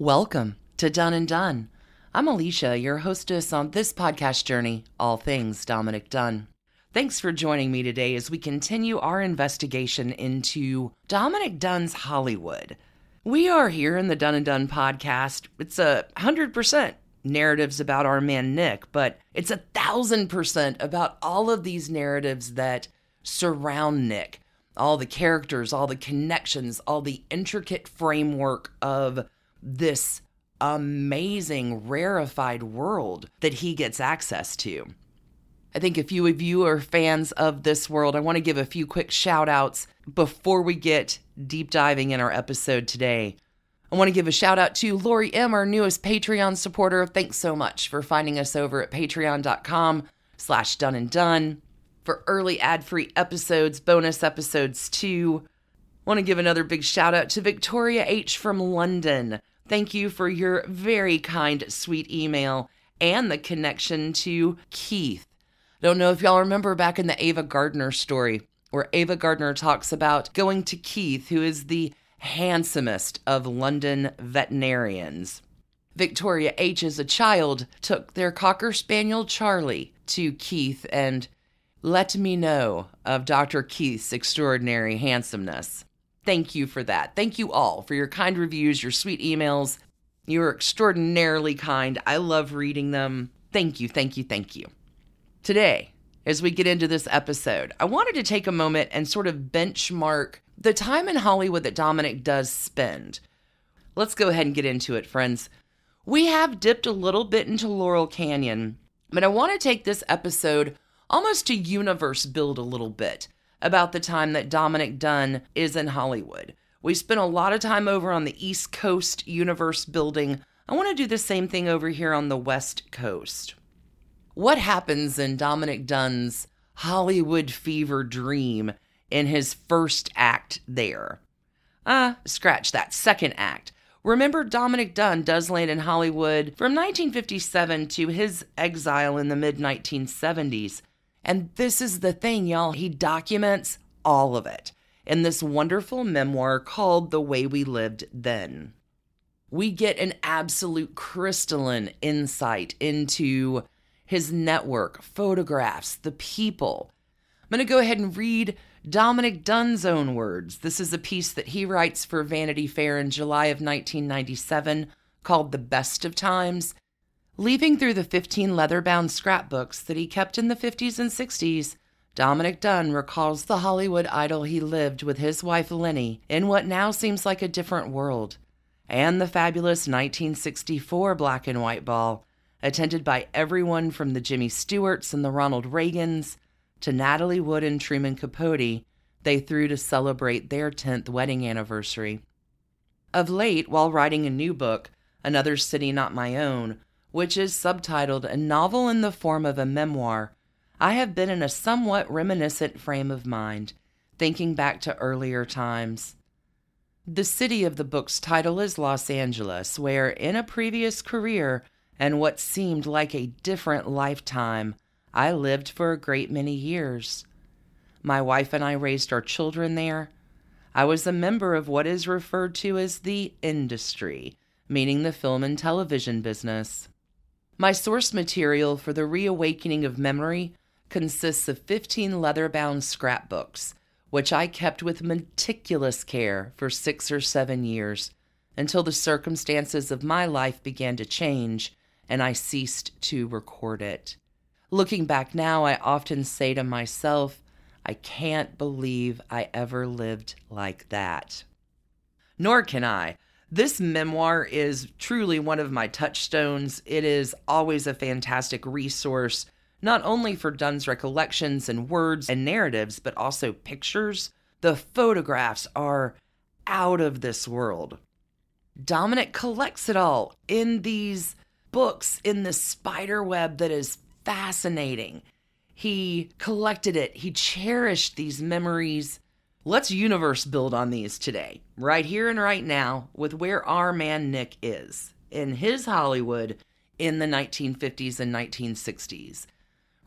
Welcome to Done and Done. I'm Alicia, your hostess on this podcast journey, all things Dominick Dunne. Thanks for joining me today as we continue our investigation into Dominick Dunne's Hollywood. We are here in the Done and Done podcast. It's a hundred percent narratives about our man Nick, but it's a thousand percent about all of these narratives that surround Nick, all the characters, all the connections, all the intricate framework of this amazing, rarefied world that he gets access to. I think a few of you are fans of this world. I want to give a few quick shout outs before we get deep diving in our episode today. I want to give a shout out to Lori M, our newest Patreon supporter. Thanks so much for finding us over at patreon.com slash done and done for early ad-free episodes, bonus episodes too. Want to give another big shout out to Victoria H from London. Thank you for your very kind, sweet email and the connection to Keith. Don't know if y'all remember back in the Ava Gardner story, where Ava Gardner talks about going to Keith, who is the handsomest of London veterinarians. Victoria H, as a child, took their Cocker Spaniel Charlie to Keith and let me know of Dr. Keith's extraordinary handsomeness. Thank you for that. Thank you all for your kind reviews, your sweet emails. You're extraordinarily kind. I love reading them. Thank you, thank you, thank you. Today, as we get into this episode, I wanted to take a moment and sort of benchmark the time in Hollywood that Dominick does spend. Let's go ahead and get into it, friends. We have dipped a little bit into Laurel Canyon, but I want to take this episode almost to universe build a little bit about the time that Dominick Dunne is in Hollywood. We spent a lot of time over on the East Coast universe building. I want to do the same thing over here on the West Coast. What happens in Dominick Dunne's Hollywood fever dream in his first act there? Ah, uh, scratch that second act. Remember, Dominick Dunne does land in Hollywood from 1957 to his exile in the mid 1970s. And this is the thing, y'all. He documents all of it in this wonderful memoir called The Way We Lived Then. We get an absolute crystalline insight into his network, photographs, the people. I'm going to go ahead and read Dominick Dunne's own words. This is a piece that he writes for Vanity Fair in July of 1997 called The Best of Times. Leafing through the 15 leather bound scrapbooks that he kept in the 50s and 60s, Dominick Dunne recalls the Hollywood idyll he lived with his wife Lenny in what now seems like a different world, and the fabulous 1964 black and white ball, attended by everyone from the Jimmy Stewarts and the Ronald Reagans to Natalie Wood and Truman Capote they threw to celebrate their 10th wedding anniversary. Of late, while writing a new book, Another City Not My Own, which is subtitled A Novel in the Form of a Memoir, I have been in a somewhat reminiscent frame of mind, thinking back to earlier times. The city of the book's title is Los Angeles, where, in a previous career and what seemed like a different lifetime, I lived for a great many years. My wife and I raised our children there. I was a member of what is referred to as the industry, meaning the film and television business. My source material for the reawakening of memory consists of 15 leather bound scrapbooks, which I kept with meticulous care for six or seven years until the circumstances of my life began to change and I ceased to record it. Looking back now, I often say to myself, I can't believe I ever lived like that. Nor can I. This memoir is truly one of my touchstones. It is always a fantastic resource, not only for Dunne's recollections and words and narratives, but also pictures. The photographs are out of this world. Dominick collects it all in these books in this spider web that is fascinating. He collected it, he cherished these memories Let's universe build on these today, right here and right now, with where our man Nick is in his Hollywood in the 1950s and 1960s.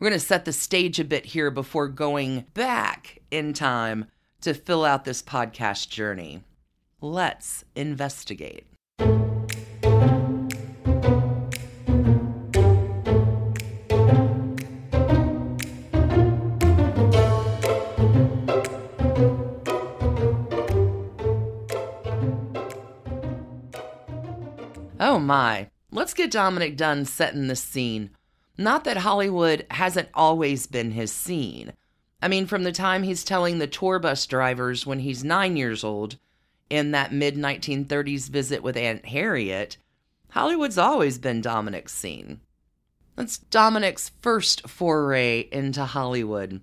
We're going to set the stage a bit here before going back in time to fill out this podcast journey. Let's investigate. My, let's get Dominick Dunne setting the scene. Not that Hollywood hasn't always been his scene. I mean, from the time he's telling the tour bus drivers when he's nine years old in that mid 1930s visit with Aunt Harriet, Hollywood's always been Dominick's scene. That's Dominick's first foray into Hollywood.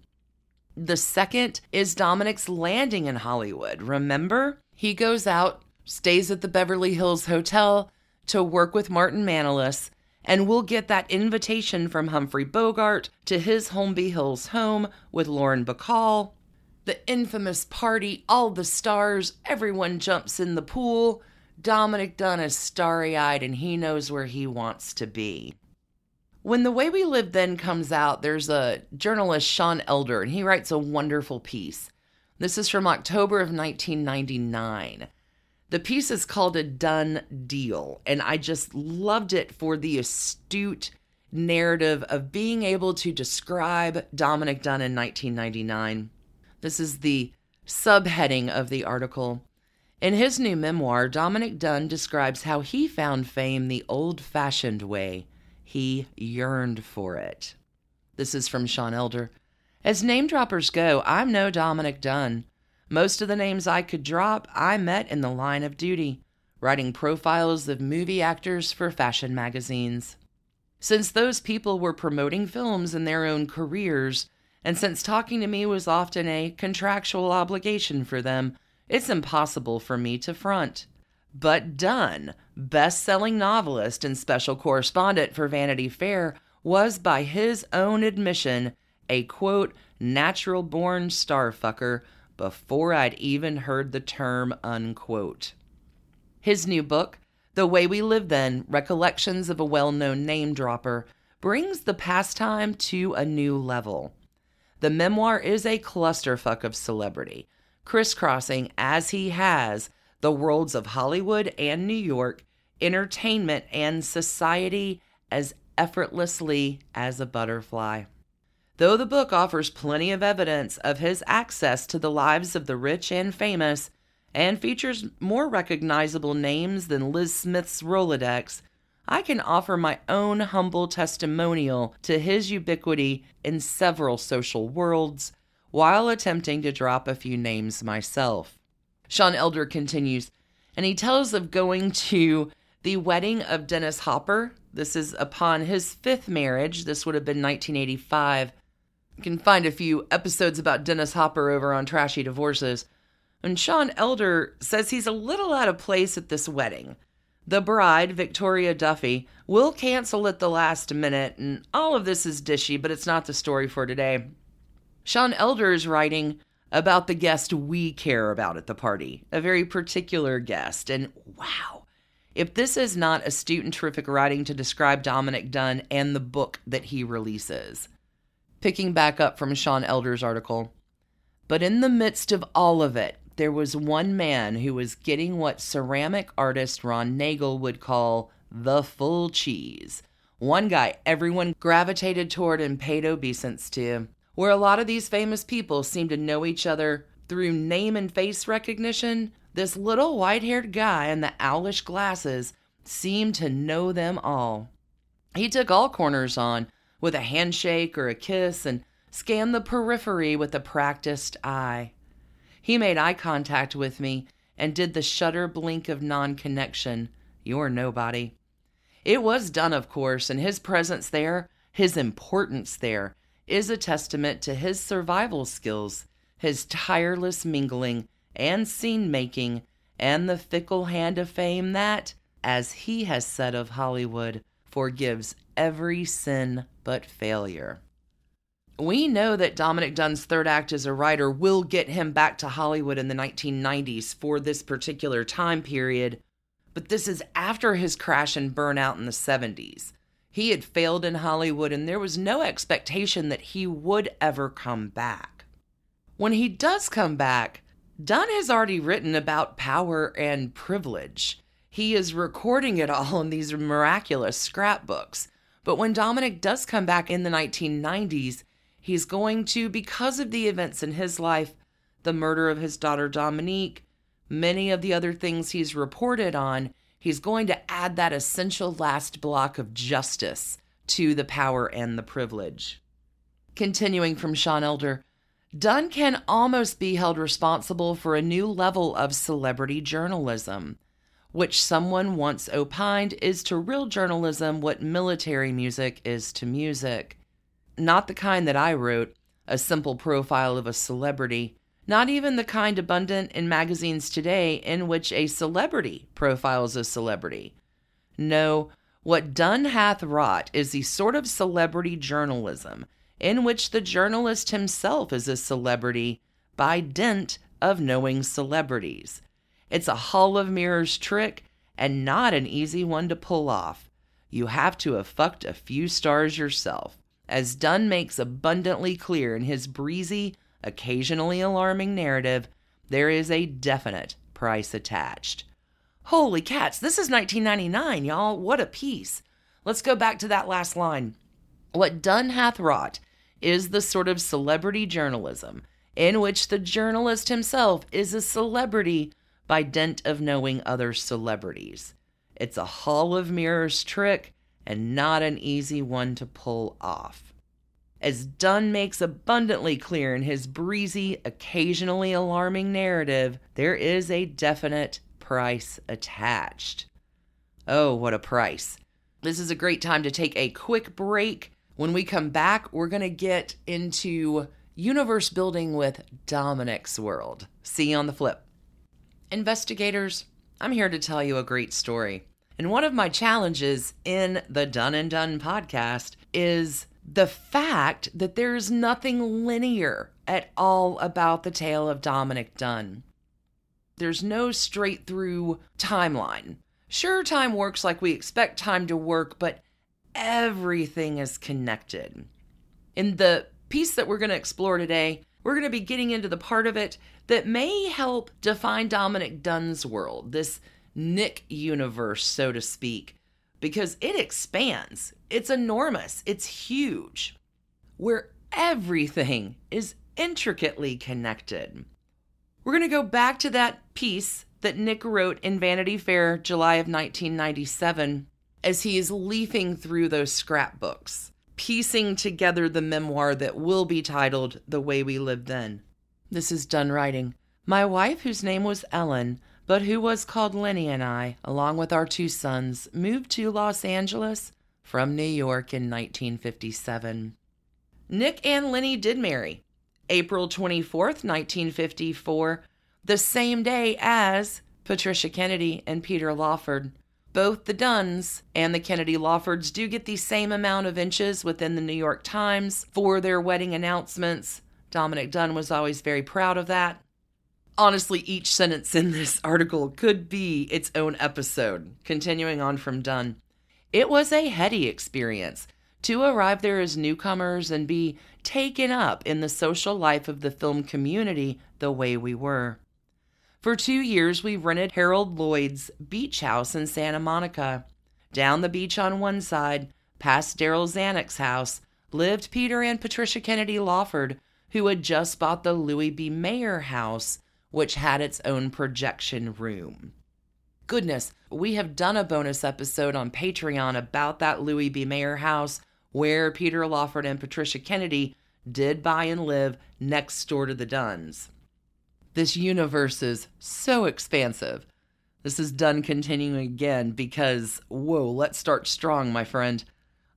The second is Dominick's landing in Hollywood. Remember? He goes out, stays at the Beverly Hills Hotel to work with Martin Manulis, and we'll get that invitation from Humphrey Bogart to his Holmby Hills home with Lauren Bacall. The infamous party, all the stars, everyone jumps in the pool. Dominick Dunne is starry eyed and he knows where he wants to be. When The Way We Lived Then comes out, there's a journalist, Sean Elder, and he writes a wonderful piece. This is from October of 1999. The piece is called A Dunne Deal, and I just loved it for the astute narrative of being able to describe Dominick Dunne in 1999. This is the subheading of the article. In his new memoir, Dominick Dunne describes how he found fame the old fashioned way. He yearned for it. This is from Sean Elder. As name droppers go, I'm no Dominick Dunne. Most of the names I could drop, I met in the line of duty, writing profiles of movie actors for fashion magazines. Since those people were promoting films in their own careers, and since talking to me was often a contractual obligation for them, it's impossible for me to front. But Dunne, best selling novelist and special correspondent for Vanity Fair, was by his own admission a quote, natural born starfucker before I'd even heard the term, unquote. His new book, The Way We Lived Then Recollections of a Well Known Name Dropper, brings the pastime to a new level. The memoir is a clusterfuck of celebrity, crisscrossing as he has the worlds of Hollywood and New York, entertainment and society as effortlessly as a butterfly. Though the book offers plenty of evidence of his access to the lives of the rich and famous, and features more recognizable names than Liz Smith's Rolodex, I can offer my own humble testimonial to his ubiquity in several social worlds while attempting to drop a few names myself. Sean Elder continues, and he tells of going to the wedding of Dennis Hopper. This is upon his fifth marriage. This would have been 1985 you can find a few episodes about Dennis Hopper over on Trashy Divorces. And Sean Elder says he's a little out of place at this wedding. The bride, Victoria Duffy, will cancel at the last minute, and all of this is dishy, but it's not the story for today. Sean Elder is writing about the guest we care about at the party, a very particular guest, and wow. If this is not astute and terrific writing to describe Dominick Dunne and the book that he releases picking back up from Sean Elder's article. But in the midst of all of it, there was one man who was getting what ceramic artist Ron Nagle would call the full cheese. One guy everyone gravitated toward and paid obeisance to. Where a lot of these famous people seem to know each other through name and face recognition, this little white haired guy in the owlish glasses seemed to know them all. He took all corners on, with a handshake or a kiss and scanned the periphery with a practiced eye. He made eye contact with me and did the shutter blink of non connection. You're nobody. It was Dunne, of course, and his presence there, his importance there, is a testament to his survival skills, his tireless mingling and scene making, and the fickle hand of fame that, as he has said of Hollywood, forgives every sin but failure. We know that Dominick Dunne's third act as a writer will get him back to Hollywood in the 1990s for this particular time period, but this is after his crash and burnout in the 70s. He had failed in Hollywood, and there was no expectation that he would ever come back. When he does come back, Dunne has already written about power and privilege. He is recording it all in these miraculous scrapbooks. But when Dominick does come back in the 1990s, he's going to, because of the events in his life, the murder of his daughter Dominique, many of the other things he's reported on, He's going to add that essential last block of justice to the power and the privilege. Continuing from Sean Elder, Dunne can almost be held responsible for a new level of celebrity journalism, which someone once opined is to real journalism what military music is to music. Not the kind that I wrote, a simple profile of a celebrity, not even the kind abundant in magazines today in which a celebrity profiles a celebrity. No, what Dunne hath wrought is the sort of celebrity journalism in which the journalist himself is a celebrity by dint of knowing celebrities. It's a Hall of Mirrors trick and not an easy one to pull off. You have to have fucked a few stars yourself, as Dunne makes abundantly clear in his breezy, occasionally alarming narrative. There is a definite price attached. Holy cats, this is 1999, y'all. What a piece. Let's go back to that last line. What Dunne hath wrought is the sort of celebrity journalism in which the journalist himself is a celebrity by dint of knowing other celebrities. It's a Hall of Mirrors trick and not an easy one to pull off. As Dunne makes abundantly clear in his breezy, occasionally alarming narrative, there is a definite price attached. Oh, what a price! This is a great time to take a quick break when we come back, we're going to get into universe building with Dominick's world. See you on the flip. Investigators, I'm here to tell you a great story. And one of my challenges in the Done and Done podcast is the fact that there's nothing linear at all about the tale of Dominick Dunne. There's no straight through timeline. Sure, time works like we expect time to work, but everything is connected. In the piece that we're going to explore today, we're going to be getting into the part of it that may help define Dominick Dunne's world, this Nick universe, so to speak, because it expands. It's enormous, it's huge, where everything is intricately connected. We're going to go back to that piece that Nick wrote in Vanity Fair, July of 1997, as he is leafing through those scrapbooks, piecing together the memoir that will be titled The Way We Lived Then. This is Dunne writing. My wife, whose name was Ellen, but who was called Lenny, and I, along with our two sons, moved to Los Angeles from New York in 1957. Nick and Lenny did marry. April 24th, 1954, the same day as Patricia Kennedy and Peter Lawford. Both the Dunnes and the Kennedy Lawfords do get the same amount of inches within the New York Times for their wedding announcements. Dominick Dunne was always very proud of that. Honestly, each sentence in this article could be its own episode. Continuing on from Dunne. It was a heady experience to arrive there as newcomers and be taken up in the social life of the film community the way we were. For two years, we rented Harold Lloyd's beach house in Santa Monica. Down the beach on one side, past Darryl Zanuck's house, lived Peter and Patricia Kennedy Lawford, who had just bought the Louis B. Mayer house, which had its own projection room. Goodness, we have done a bonus episode on Patreon about that Louis B. Mayer house where Peter Lawford and Patricia Kennedy did buy and live next door to the Dunnes. This universe is so expansive. This is Dunne continuing again because, whoa, let's start strong, my friend.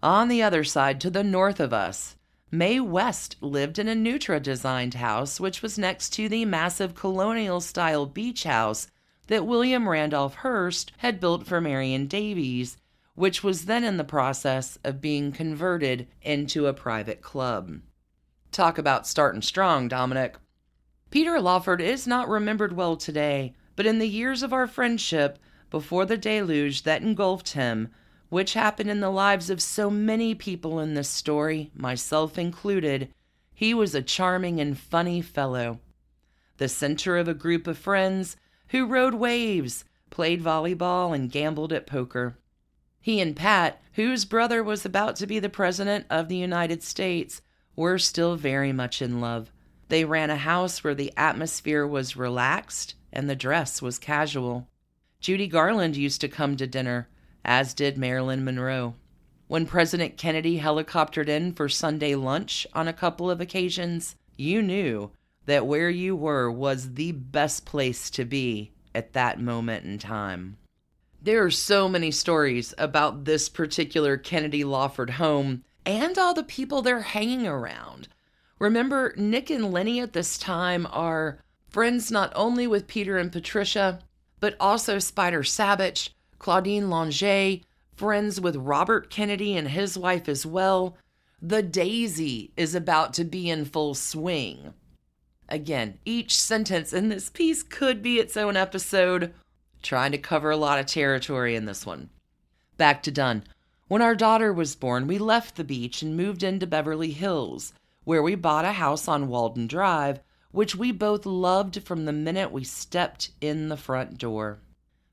On the other side, to the north of us, Mae West lived in a Neutra designed house, which was next to the massive colonial style beach house that William Randolph Hearst had built for Marion Davies, which was then in the process of being converted into a private club. Talk about starting strong, Dominick. Peter Lawford is not remembered well today, but in the years of our friendship, before the deluge that engulfed him, which happened in the lives of so many people in this story, myself included, he was a charming and funny fellow. The center of a group of friends who rode waves, played volleyball, and gambled at poker. He and Pat, whose brother was about to be the President of the United States, were still very much in love. They ran a house where the atmosphere was relaxed and the dress was casual. Judy Garland used to come to dinner, as did Marilyn Monroe. When President Kennedy helicoptered in for Sunday lunch on a couple of occasions, you knew that where you were was the best place to be at that moment in time. There are so many stories about this particular Kennedy Lawford home and all the people they're hanging around. Remember, Nick and Lenny at this time are friends not only with Peter and Patricia, but also Spider Sabich, Claudine Longet, friends with Robert Kennedy and his wife as well. The daisy is about to be in full swing. Again, each sentence in this piece could be its own episode, trying to cover a lot of territory in this one. Back to Dunne. When our daughter was born, we left the beach and moved into Beverly Hills, where we bought a house on Walden Drive, which we both loved from the minute we stepped in the front door.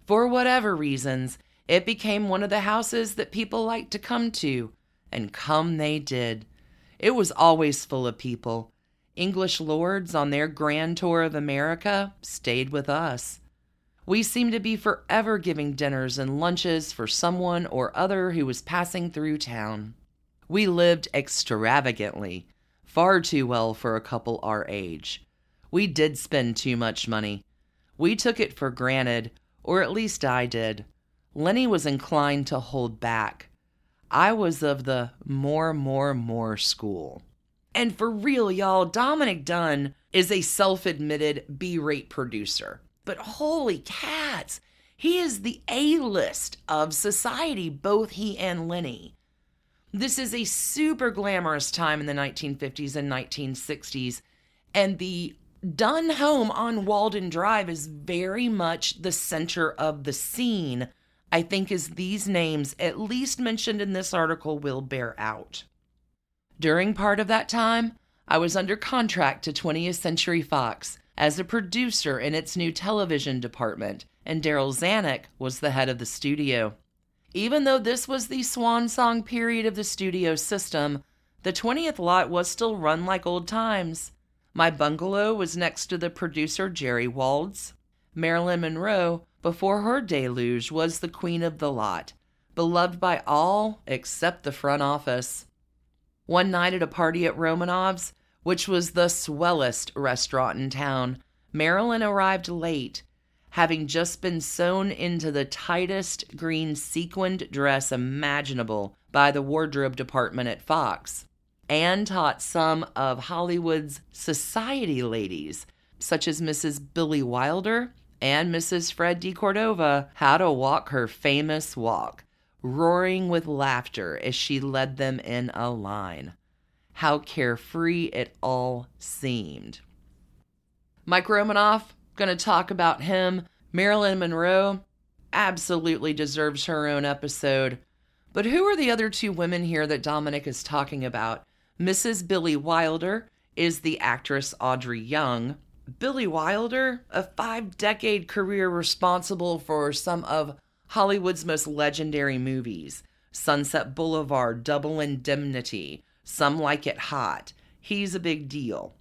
For whatever reasons, it became one of the houses that people liked to come to, and come they did. It was always full of people. English lords on their grand tour of America stayed with us. We seemed to be forever giving dinners and lunches for someone or other who was passing through town. We lived extravagantly, far too well for a couple our age. We did spend too much money. We took it for granted, or at least I did. Lenny was inclined to hold back. I was of the more, more, more school. And for real, y'all, Dominick Dunne is a self admitted B rate producer. But holy cats, he is the A list of society, both he and Lenny. This is a super glamorous time in the 1950s and 1960s, and the Dunne home on Walden Drive is very much the center of the scene, I think, as these names, at least mentioned in this article, will bear out. During part of that time, I was under contract to 20th Century Fox as a producer in its new television department, and Darryl Zanuck was the head of the studio. Even though this was the swan song period of the studio system, the 20th lot was still run like old times. My bungalow was next to the producer Jerry Wald's. Marilyn Monroe, before her deluge, was the queen of the lot, beloved by all except the front office. One night at a party at Romanoff's, which was the swellest restaurant in town, Marilyn arrived late, having just been sewn into the tightest green sequined dress imaginable by the wardrobe department at Fox, Anne taught some of Hollywood's society ladies, such as Mrs. Billy Wilder and Mrs. Fred de Cordova, how to walk her famous walk, roaring with laughter as she led them in a line how carefree it all seemed. Mike Romanoff, gonna talk about him. Marilyn Monroe absolutely deserves her own episode. But who are the other two women here that Dominick is talking about? Mrs. Billy Wilder is the actress Audrey Young. Billy Wilder, a five decade career responsible for some of Hollywood's most legendary movies Sunset Boulevard, Double Indemnity, some like it hot. He's a big deal.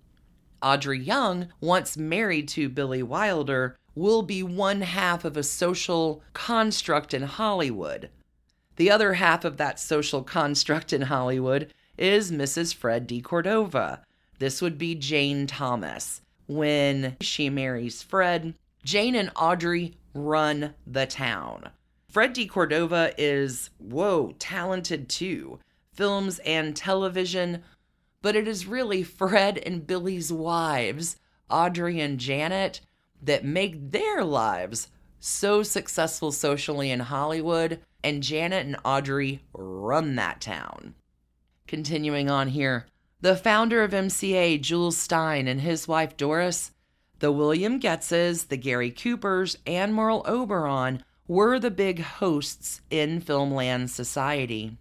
Audrey Young, once married to Billy Wilder, will be one half of a social construct in Hollywood. The other half of that social construct in Hollywood is Mrs. Fred de Cordova. This would be Jane Thomas. When she marries Fred, Jane and Audrey run the town. Fred de Cordova is, whoa, talented too films, and television, but it is really Fred and Billy's wives, Audrey and Janet, that make their lives so successful socially in Hollywood, and Janet and Audrey run that town. Continuing on here, the founder of MCA, Jules Stein, and his wife Doris, the William Goetzes, the Gary Coopers, and Merle Oberon were the big hosts in Filmland society.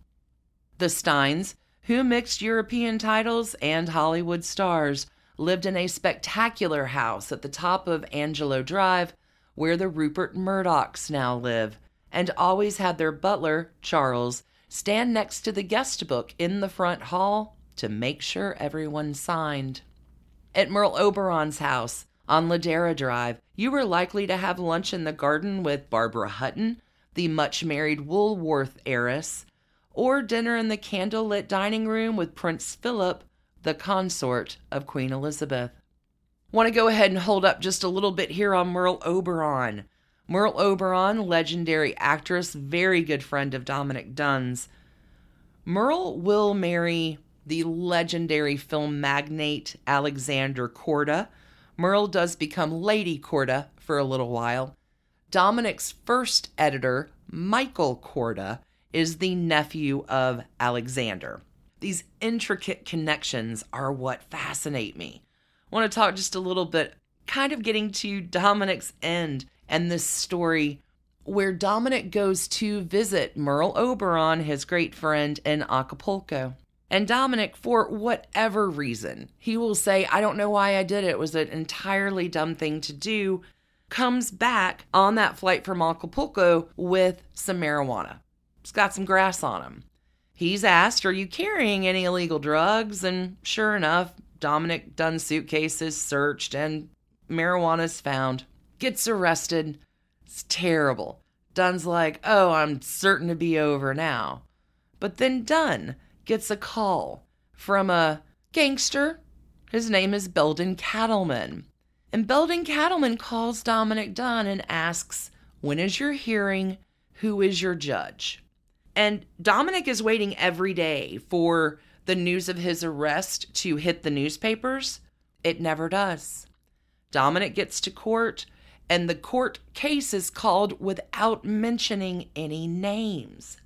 The Steins, who mixed European titles and Hollywood stars, lived in a spectacular house at the top of Angelo Drive, where the Rupert Murdochs now live, and always had their butler, Charles, stand next to the guest book in the front hall to make sure everyone signed. At Merle Oberon's house, On Ladera Drive, you were likely to have lunch in the garden with Barbara Hutton, the much married Woolworth heiress, or dinner in the candlelit dining room with Prince Philip, the consort of Queen Elizabeth. Want to go ahead and hold up just a little bit here on Merle Oberon. Merle Oberon, legendary actress, very good friend of Dominick Dunne's. Merle will marry the legendary film magnate Alexander Korda, Merle does become Lady Korda for a little while. Dominick's first editor, Michael Korda, is the nephew of Alexander. These intricate connections are what fascinate me. I want to talk just a little bit, kind of getting to Dominick's end and this story where Dominick goes to visit Merle Oberon, his great friend, in Acapulco. And Dominick, for whatever reason, he will say, I don't know why I did it. It was an entirely dumb thing to do. Comes back on that flight from Acapulco with some marijuana. It's got some grass on him. He's asked, Are you carrying any illegal drugs? And sure enough, Dominick Dunne's suitcase is searched and marijuana's found. Gets arrested. It's terrible. Dunne's like, Oh, I'm certain to be over now. But then Dunne gets a call from a gangster. His name is Beldon Katleman. And Beldon Katleman calls Dominick Dunne and asks, When is your hearing? Who is your judge? And Dominick is waiting every day for the news of his arrest to hit the newspapers. It never does. Dominick gets to court, and the court case is called without mentioning any names.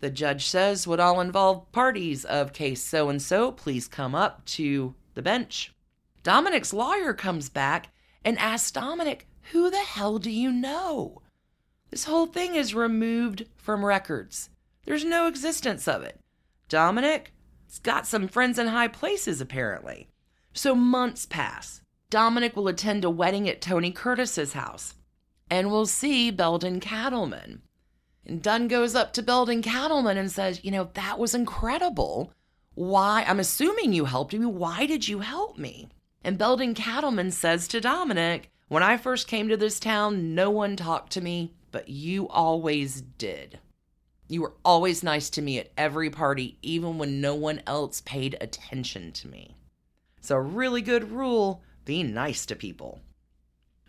The judge says, Would all involved parties of case so and so please come up to the bench? Dominick's lawyer comes back and asks Dominick, Who the hell do you know? This whole thing is removed from records. There's no existence of it. Dominick's got some friends in high places, apparently. So months pass. Dominick will attend a wedding at Tony Curtis's house and will see Beldon Katleman. And Dunne goes up to Beldon Katleman and says, You know, that was incredible. Why? I'm assuming you helped me. Why did you help me? And Beldon Katleman says to Dominick, When I first came to this town, no one talked to me, but you always did. You were always nice to me at every party, even when no one else paid attention to me. It's a really good rule be nice to people.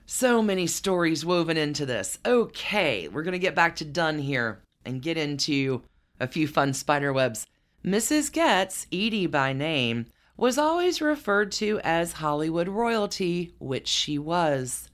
So many stories woven into this. Okay, we're going to get back to Dunne here and get into a few fun spider webs. Mrs. Goetz, Edie by name, was always referred to as Hollywood royalty, which she was.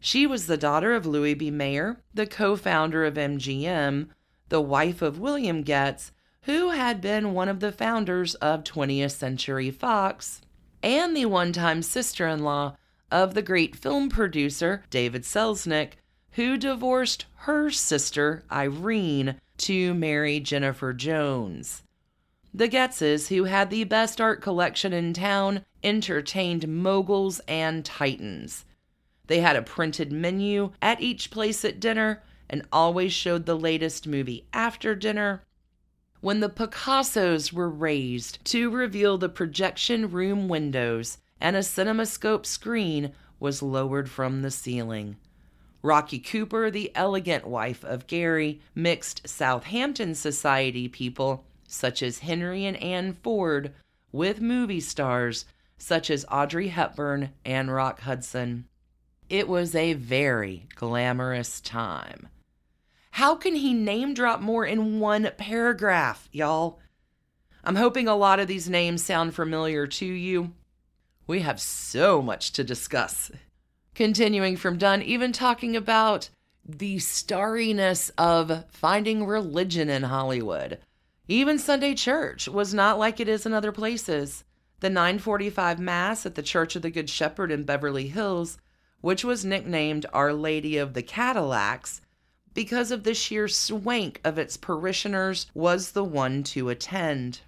She was the daughter of Louis B. Mayer, the co founder of MGM, the wife of William Goetz, who had been one of the founders of 20th Century Fox, and the one time sister in law of the great film producer David Selznick, who divorced her sister Irene to marry Jennifer Jones. The Goetzes, who had the best art collection in town, entertained moguls and titans. They had a printed menu at each place at dinner and always showed the latest movie after dinner. When the Picassos were raised to reveal the projection room windows, and a cinemascope screen was lowered from the ceiling. Rocky Cooper, the elegant wife of Gary, mixed Southampton society people such as Henry and Anne Ford with movie stars such as Audrey Hepburn and Rock Hudson. It was a very glamorous time. How can he name drop more in one paragraph, y'all? I'm hoping a lot of these names sound familiar to you. We have so much to discuss. Continuing from Dunne, even talking about the starriness of finding religion in Hollywood. Even Sunday church was not like it is in other places. The 945 Mass at the Church of the Good Shepherd in Beverly Hills, which was nicknamed Our Lady of the Cadillacs because of the sheer swank of its parishioners, was the one to attend.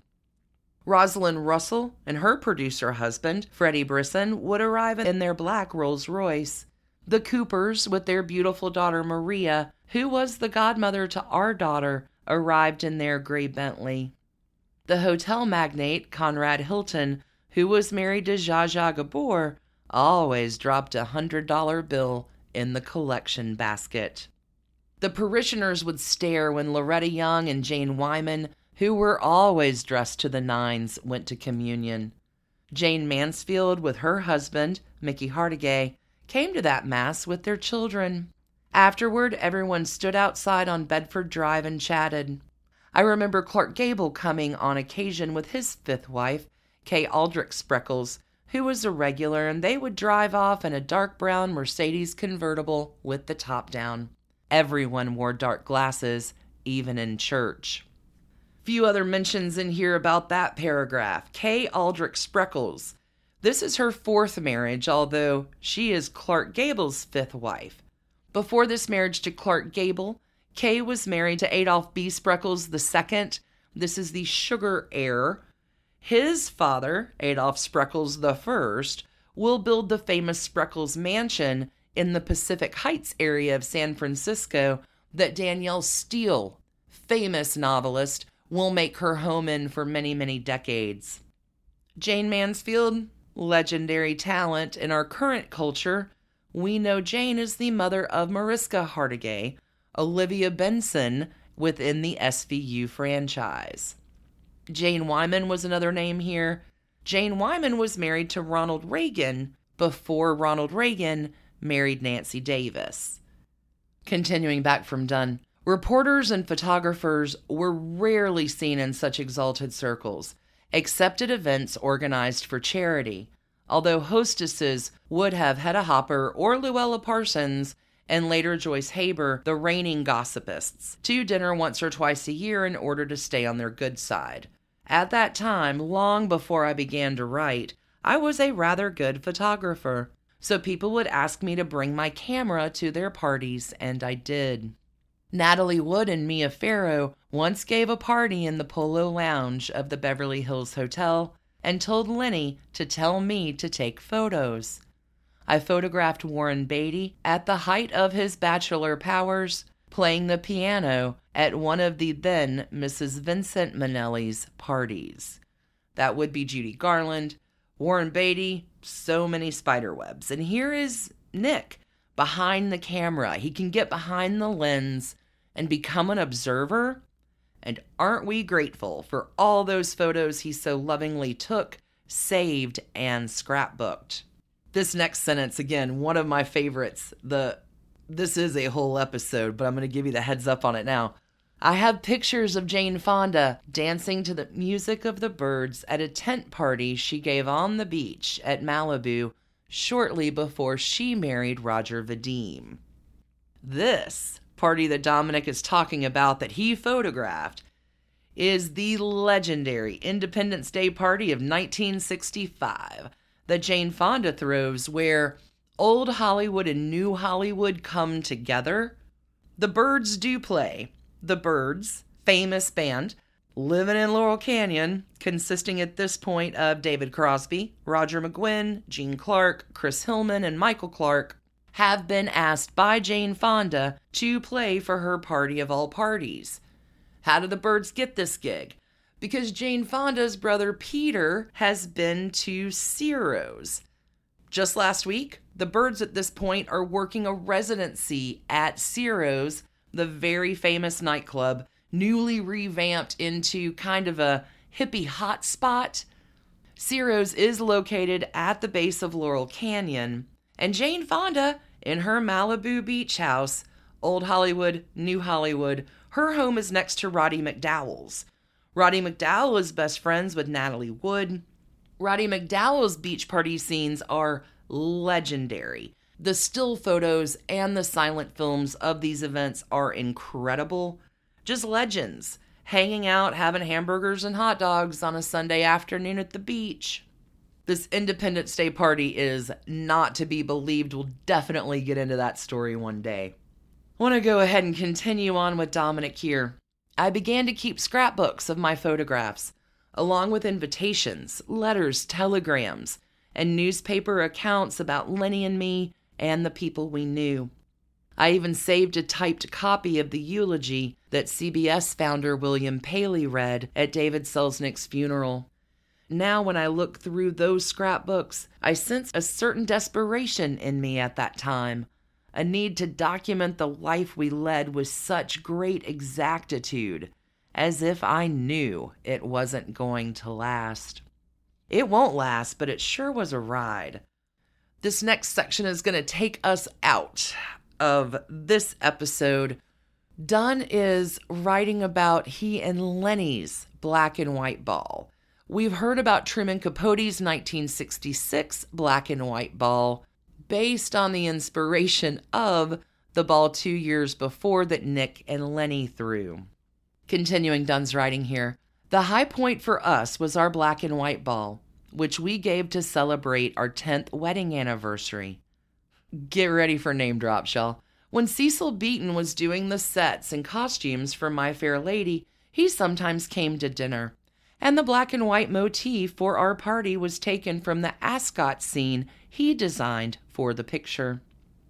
Rosalind Russell and her producer husband, Freddie Brisson, would arrive in their black Rolls Royce. The Coopers, with their beautiful daughter Maria, who was the godmother to our daughter, arrived in their gray Bentley. The hotel magnate, Conrad Hilton, who was married to Zsa Zsa Gabor, always dropped a hundred dollar bill in the collection basket. The parishioners would stare when Loretta Young and Jane Wyman, who were always dressed to the nines, went to communion. Jayne Mansfield, with her husband, Mickey Hargitay, came to that Mass with their children. Afterward, everyone stood outside on Bedford Drive and chatted. I remember Clark Gable coming on occasion with his fifth wife, Kay Aldrich Spreckels, who was a regular, and they would drive off in a dark brown Mercedes convertible with the top down. Everyone wore dark glasses, even in church. Few other mentions in here about that paragraph. Kay Aldrich Spreckels. This is her fourth marriage, although she is Clark Gable's fifth wife. Before this marriage to Clark Gable, Kay was married to Adolph B. Spreckels II. This is the sugar heir. His father, Adolph Spreckels I, will build the famous Spreckels Mansion in the Pacific Heights area of San Francisco that Danielle Steel, famous novelist, will make her home in for many, many decades. Jayne Mansfield, legendary talent in our current culture, we know Jane is the mother of Mariska Hargitay, Olivia Benson within the SVU franchise. Jane Wyman was another name here. Jane Wyman was married to Ronald Reagan before Ronald Reagan married Nancy Davis. Continuing back from Dunne, reporters and photographers were rarely seen in such exalted circles, except at events organized for charity, although hostesses would have Hedda Hopper or Louella Parsons and later Joyce Haber, the reigning gossipists, to dinner once or twice a year in order to stay on their good side. At that time, long before I began to write, I was a rather good photographer so people would ask me to bring my camera to their parties, and I did. Natalie Wood and Mia Farrow once gave a party in the Polo Lounge of the Beverly Hills Hotel and told Lenny to tell me to take photos. I photographed Warren Beatty at the height of his bachelor powers playing the piano at one of the then Mrs. Vincent Minnelli's parties. That would be Judy Garland, Warren Beatty, so many spider webs. And here is Nick behind the camera. He can get behind the lens and become an observer. And aren't we grateful for all those photos he so lovingly took, saved, and scrapbooked? This next sentence, again, one of my favorites. The this is a whole episode, but I'm going to give you the heads up on it now. I have pictures of Jane Fonda dancing to the music of the Byrds at a tent party she gave on the beach at Malibu shortly before she married Roger Vadim. This party that Dominick is talking about that he photographed is the legendary Independence Day party of 1965 that Jane Fonda throws, where old Hollywood and new Hollywood come together. The Byrds do play, the Byrds, famous band, living in Laurel Canyon, consisting at this point of David Crosby, Roger McGuinn, Gene Clark, Chris Hillman, and Michael Clarke, have been asked by Jane Fonda to play for her party of all parties. How did the Byrds get this gig? Because Jane Fonda's brother Peter has been to Ciro's. Just last week, the Byrds at this point are working a residency at Ciro's the very famous nightclub, newly revamped into kind of a hippie hotspot. Ciro's is located at the base of Laurel Canyon, and Jane Fonda, in her Malibu beach house, Old Hollywood, New Hollywood, her home is next to Roddy McDowall's. Roddy McDowall is best friends with Natalie Wood. Roddy McDowall's beach party scenes are legendary. The still photos and the silent films of these events are incredible. Just legends, hanging out, having hamburgers and hot dogs on a Sunday afternoon at the beach. This Independence Day party is not to be believed. We'll definitely get into that story one day. I want to go ahead and continue on with Dominick here. I began to keep scrapbooks of my photographs, along with invitations, letters, telegrams, and newspaper accounts about Lenny and me and the people we knew. I even saved a typed copy of the eulogy that CBS founder William Paley read at David Selznick's funeral. now when I look through those scrapbooks, I sense a certain desperation in me at that time, a need to document the life we led with such great exactitude, as if I knew it wasn't going to last. It won't last, but it sure was a ride. This next section is going to take us out of this episode. Dunne is writing about he and Lenny's black and white ball. We've heard about Truman Capote's 1966 black and white ball, based on the inspiration of the ball two years before that Nick and Lenny threw. Continuing Dunne's writing here, the high point for us was our black and white ball, which we gave to celebrate our 10th wedding anniversary. Get ready for name drop, Shell. When Cecil Beaton was doing the sets and costumes for My Fair Lady, he sometimes came to dinner and the black and white motif for our party was taken from the Ascot scene he designed for the picture.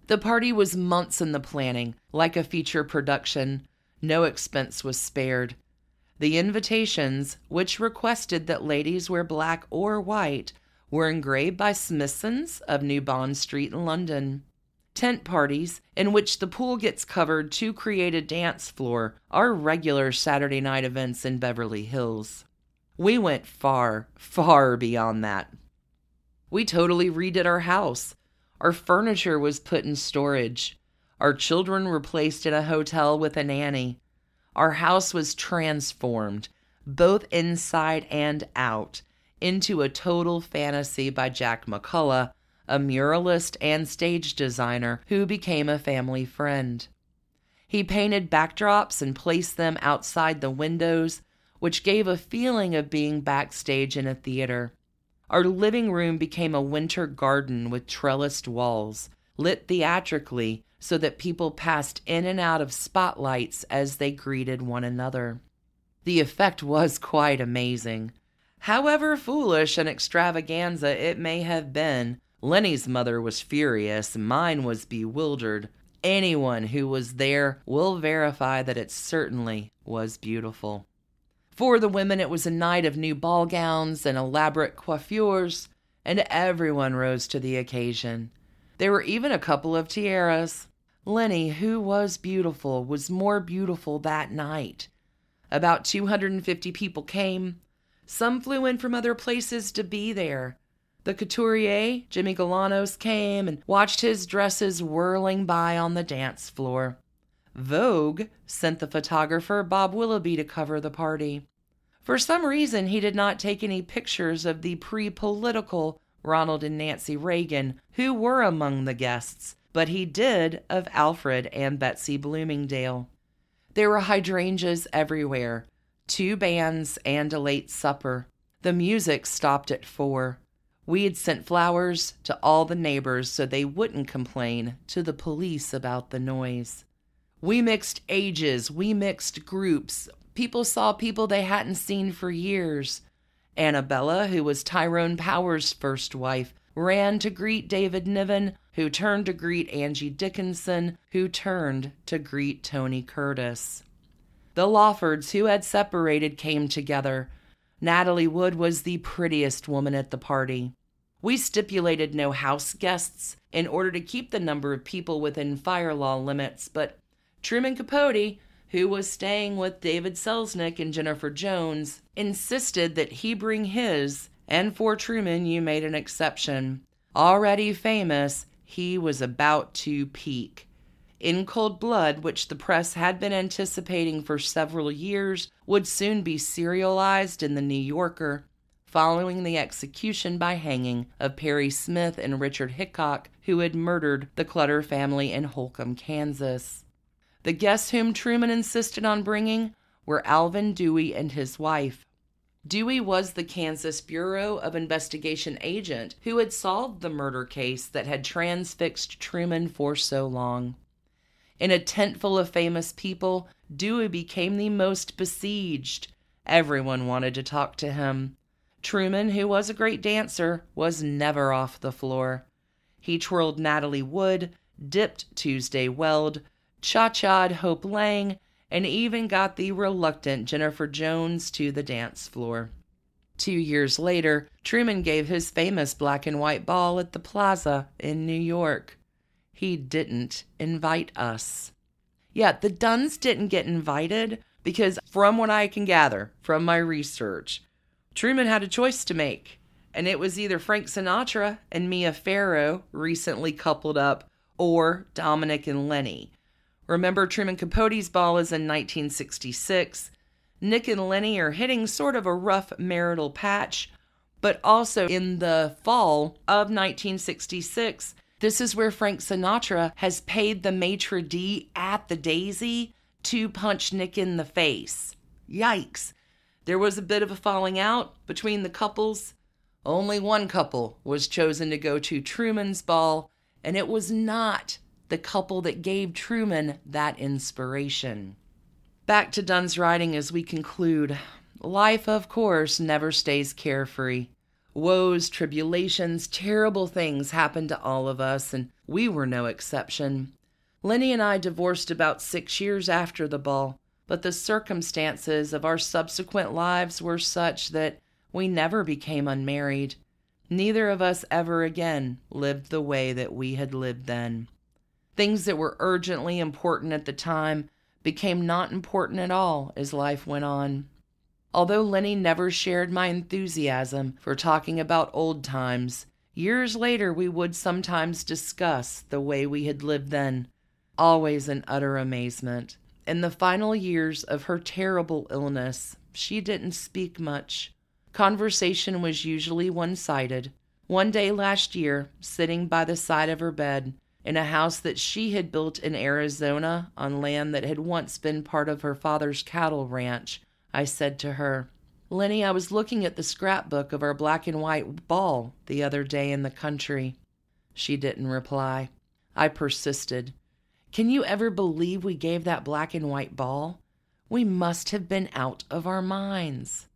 The party was months in the planning, like a feature production. No expense was spared. The invitations, which requested that ladies wear black or white, were engraved by Smythson's of New Bond Street in London. Tent parties, in which the pool gets covered to create a dance floor, are regular Saturday night events in Beverly Hills. We went far, far beyond that. We totally redid our house. Our furniture was put in storage. Our children were placed in a hotel with a nanny. Our house was transformed, both inside and out, into a total fantasy by Jack McCullough, a muralist and stage designer who became a family friend. He painted backdrops and placed them outside the windows which gave a feeling of being backstage in a theater. Our living room became a winter garden with trellised walls, lit theatrically so that people passed in and out of spotlights as they greeted one another. The effect was quite amazing. However foolish an extravaganza it may have been, Lenny's mother was furious, mine was bewildered. Anyone who was there will verify that it certainly was beautiful. For the women, it was a night of new ball gowns and elaborate coiffures, and everyone rose to the occasion. There were even a couple of tiaras. Lenny, who was beautiful, was more beautiful that night. About 250 people came. Some flew in from other places to be there. The couturier, Jimmy Galanos, came and watched his dresses whirling by on the dance floor. Vogue sent the photographer Bob Willoughby to cover the party. For some reason, he did not take any pictures of the pre political Ronald and Nancy Reagan, who were among the guests, but he did of Alfred and Betsy Bloomingdale. There were hydrangeas everywhere, two bands, and a late supper. The music stopped at four. We had sent flowers to all the neighbors so they wouldn't complain to the police about the noise. We mixed ages, we mixed groups. People saw people they hadn't seen for years. Annabella, who was Tyrone Power's first wife, ran to greet David Niven, who turned to greet Angie Dickinson, who turned to greet Tony Curtis. The Lawfords, who had separated, came together. Natalie Wood was the prettiest woman at the party. We stipulated no house guests in order to keep the number of people within fire law limits, but Truman Capote, who was staying with David Selznick and Jennifer Jones, insisted that he bring his, and for Truman, you made an exception. Already famous, he was about to peak. In Cold Blood, which the press had been anticipating for several years, would soon be serialized in The New Yorker, following the execution by hanging of Perry Smith and Richard Hickok, who had murdered the Clutter family in Holcomb, Kansas. The guests whom Truman insisted on bringing were Alvin Dewey and his wife. Dewey was the Kansas Bureau of Investigation agent who had solved the murder case that had transfixed Truman for so long. In a tent full of famous people, Dewey became the most besieged. Everyone wanted to talk to him. Truman, who was a great dancer, was never off the floor. He twirled Natalie Wood, dipped Tuesday Weld, cha cha'd Hope Lange, and even got the reluctant Jennifer Jones to the dance floor. Two years later, Truman gave his famous black and white ball at the plaza in New York. He didn't invite us. Yeah, the Dunnes didn't get invited because, from what I can gather from my research, Truman had a choice to make. And it was either Frank Sinatra and Mia Farrow, recently coupled up, or Dominick and Lenny. Remember, Truman Capote's ball is in 1966. Nick and Lenny are hitting sort of a rough marital patch, but also in the fall of 1966, this is where Frank Sinatra has paid the maitre d' at the Daisy to punch Nick in the face. Yikes. There was a bit of a falling out between the couples. Only one couple was chosen to go to Truman's ball, and it was not the couple that gave Truman that inspiration. Back to Dunne's writing as we conclude. Life, of course, never stays carefree. Woes, tribulations, terrible things happen to all of us, and we were no exception. Lenny and I divorced about six years after the ball, but the circumstances of our subsequent lives were such that we never became unmarried. Neither of us ever again lived the way that we had lived then. Things that were urgently important at the time became not important at all as life went on. Although Lenny never shared my enthusiasm for talking about old times, years later we would sometimes discuss the way we had lived then, always in utter amazement. In the final years of her terrible illness, she didn't speak much. Conversation was usually one sided. One day last year, sitting by the side of her bed, in a house that she had built in Arizona on land that had once been part of her father's cattle ranch, I said to her, Lenny, I was looking at the scrapbook of our black and white ball the other day in the country. She didn't reply. I persisted. Can you ever believe we gave that black and white ball? We must have been out of our minds.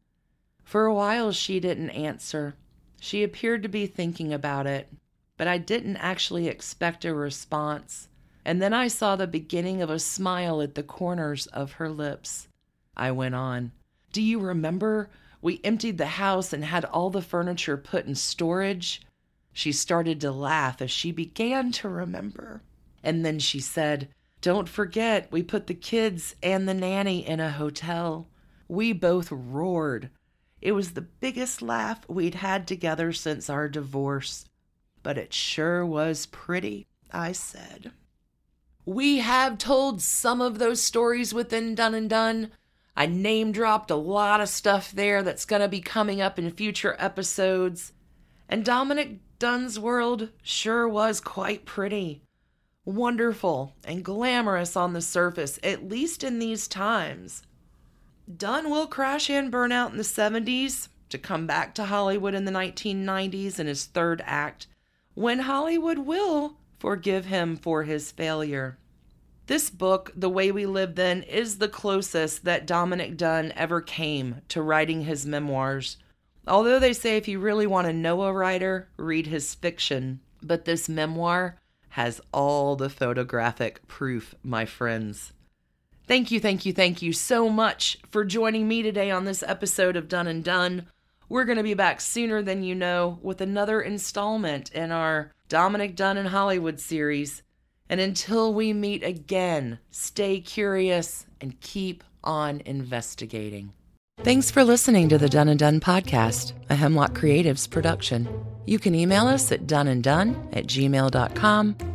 For a while, she didn't answer. She appeared to be thinking about it but I didn't actually expect a response. And then I saw the beginning of a smile at the corners of her lips. I went on. Do you remember? We emptied the house and had all the furniture put in storage. She started to laugh as she began to remember. And then she said, Don't forget, we put the kids and the nanny in a hotel. We both roared. It was the biggest laugh we'd had together since our divorce but it sure was pretty, I said. We have told some of those stories within Done and Done. I name dropped a lot of stuff there that's going to be coming up in future episodes. And Dominick Dunne's world sure was quite pretty. Wonderful and glamorous on the surface, at least in these times. Dunne will crash and burn out in the 70s to come back to Hollywood in the 1990s in his third act when Hollywood will forgive him for his failure. This book, The Way We Lived Then, is the closest that Dominick Dunne ever came to writing his memoirs. Although they say if you really want to know a writer, read his fiction. But this memoir has all the photographic proof, my friends. Thank you, thank you, thank you so much for joining me today on this episode of Done and Done. We're going to be back sooner than you know with another installment in our Dominick Dunne in Hollywood series. And until we meet again, stay curious and keep on investigating. Thanks for listening to the Done and Done podcast, a Hemlock Creatives production. You can email us at doneanddone at gmail.com.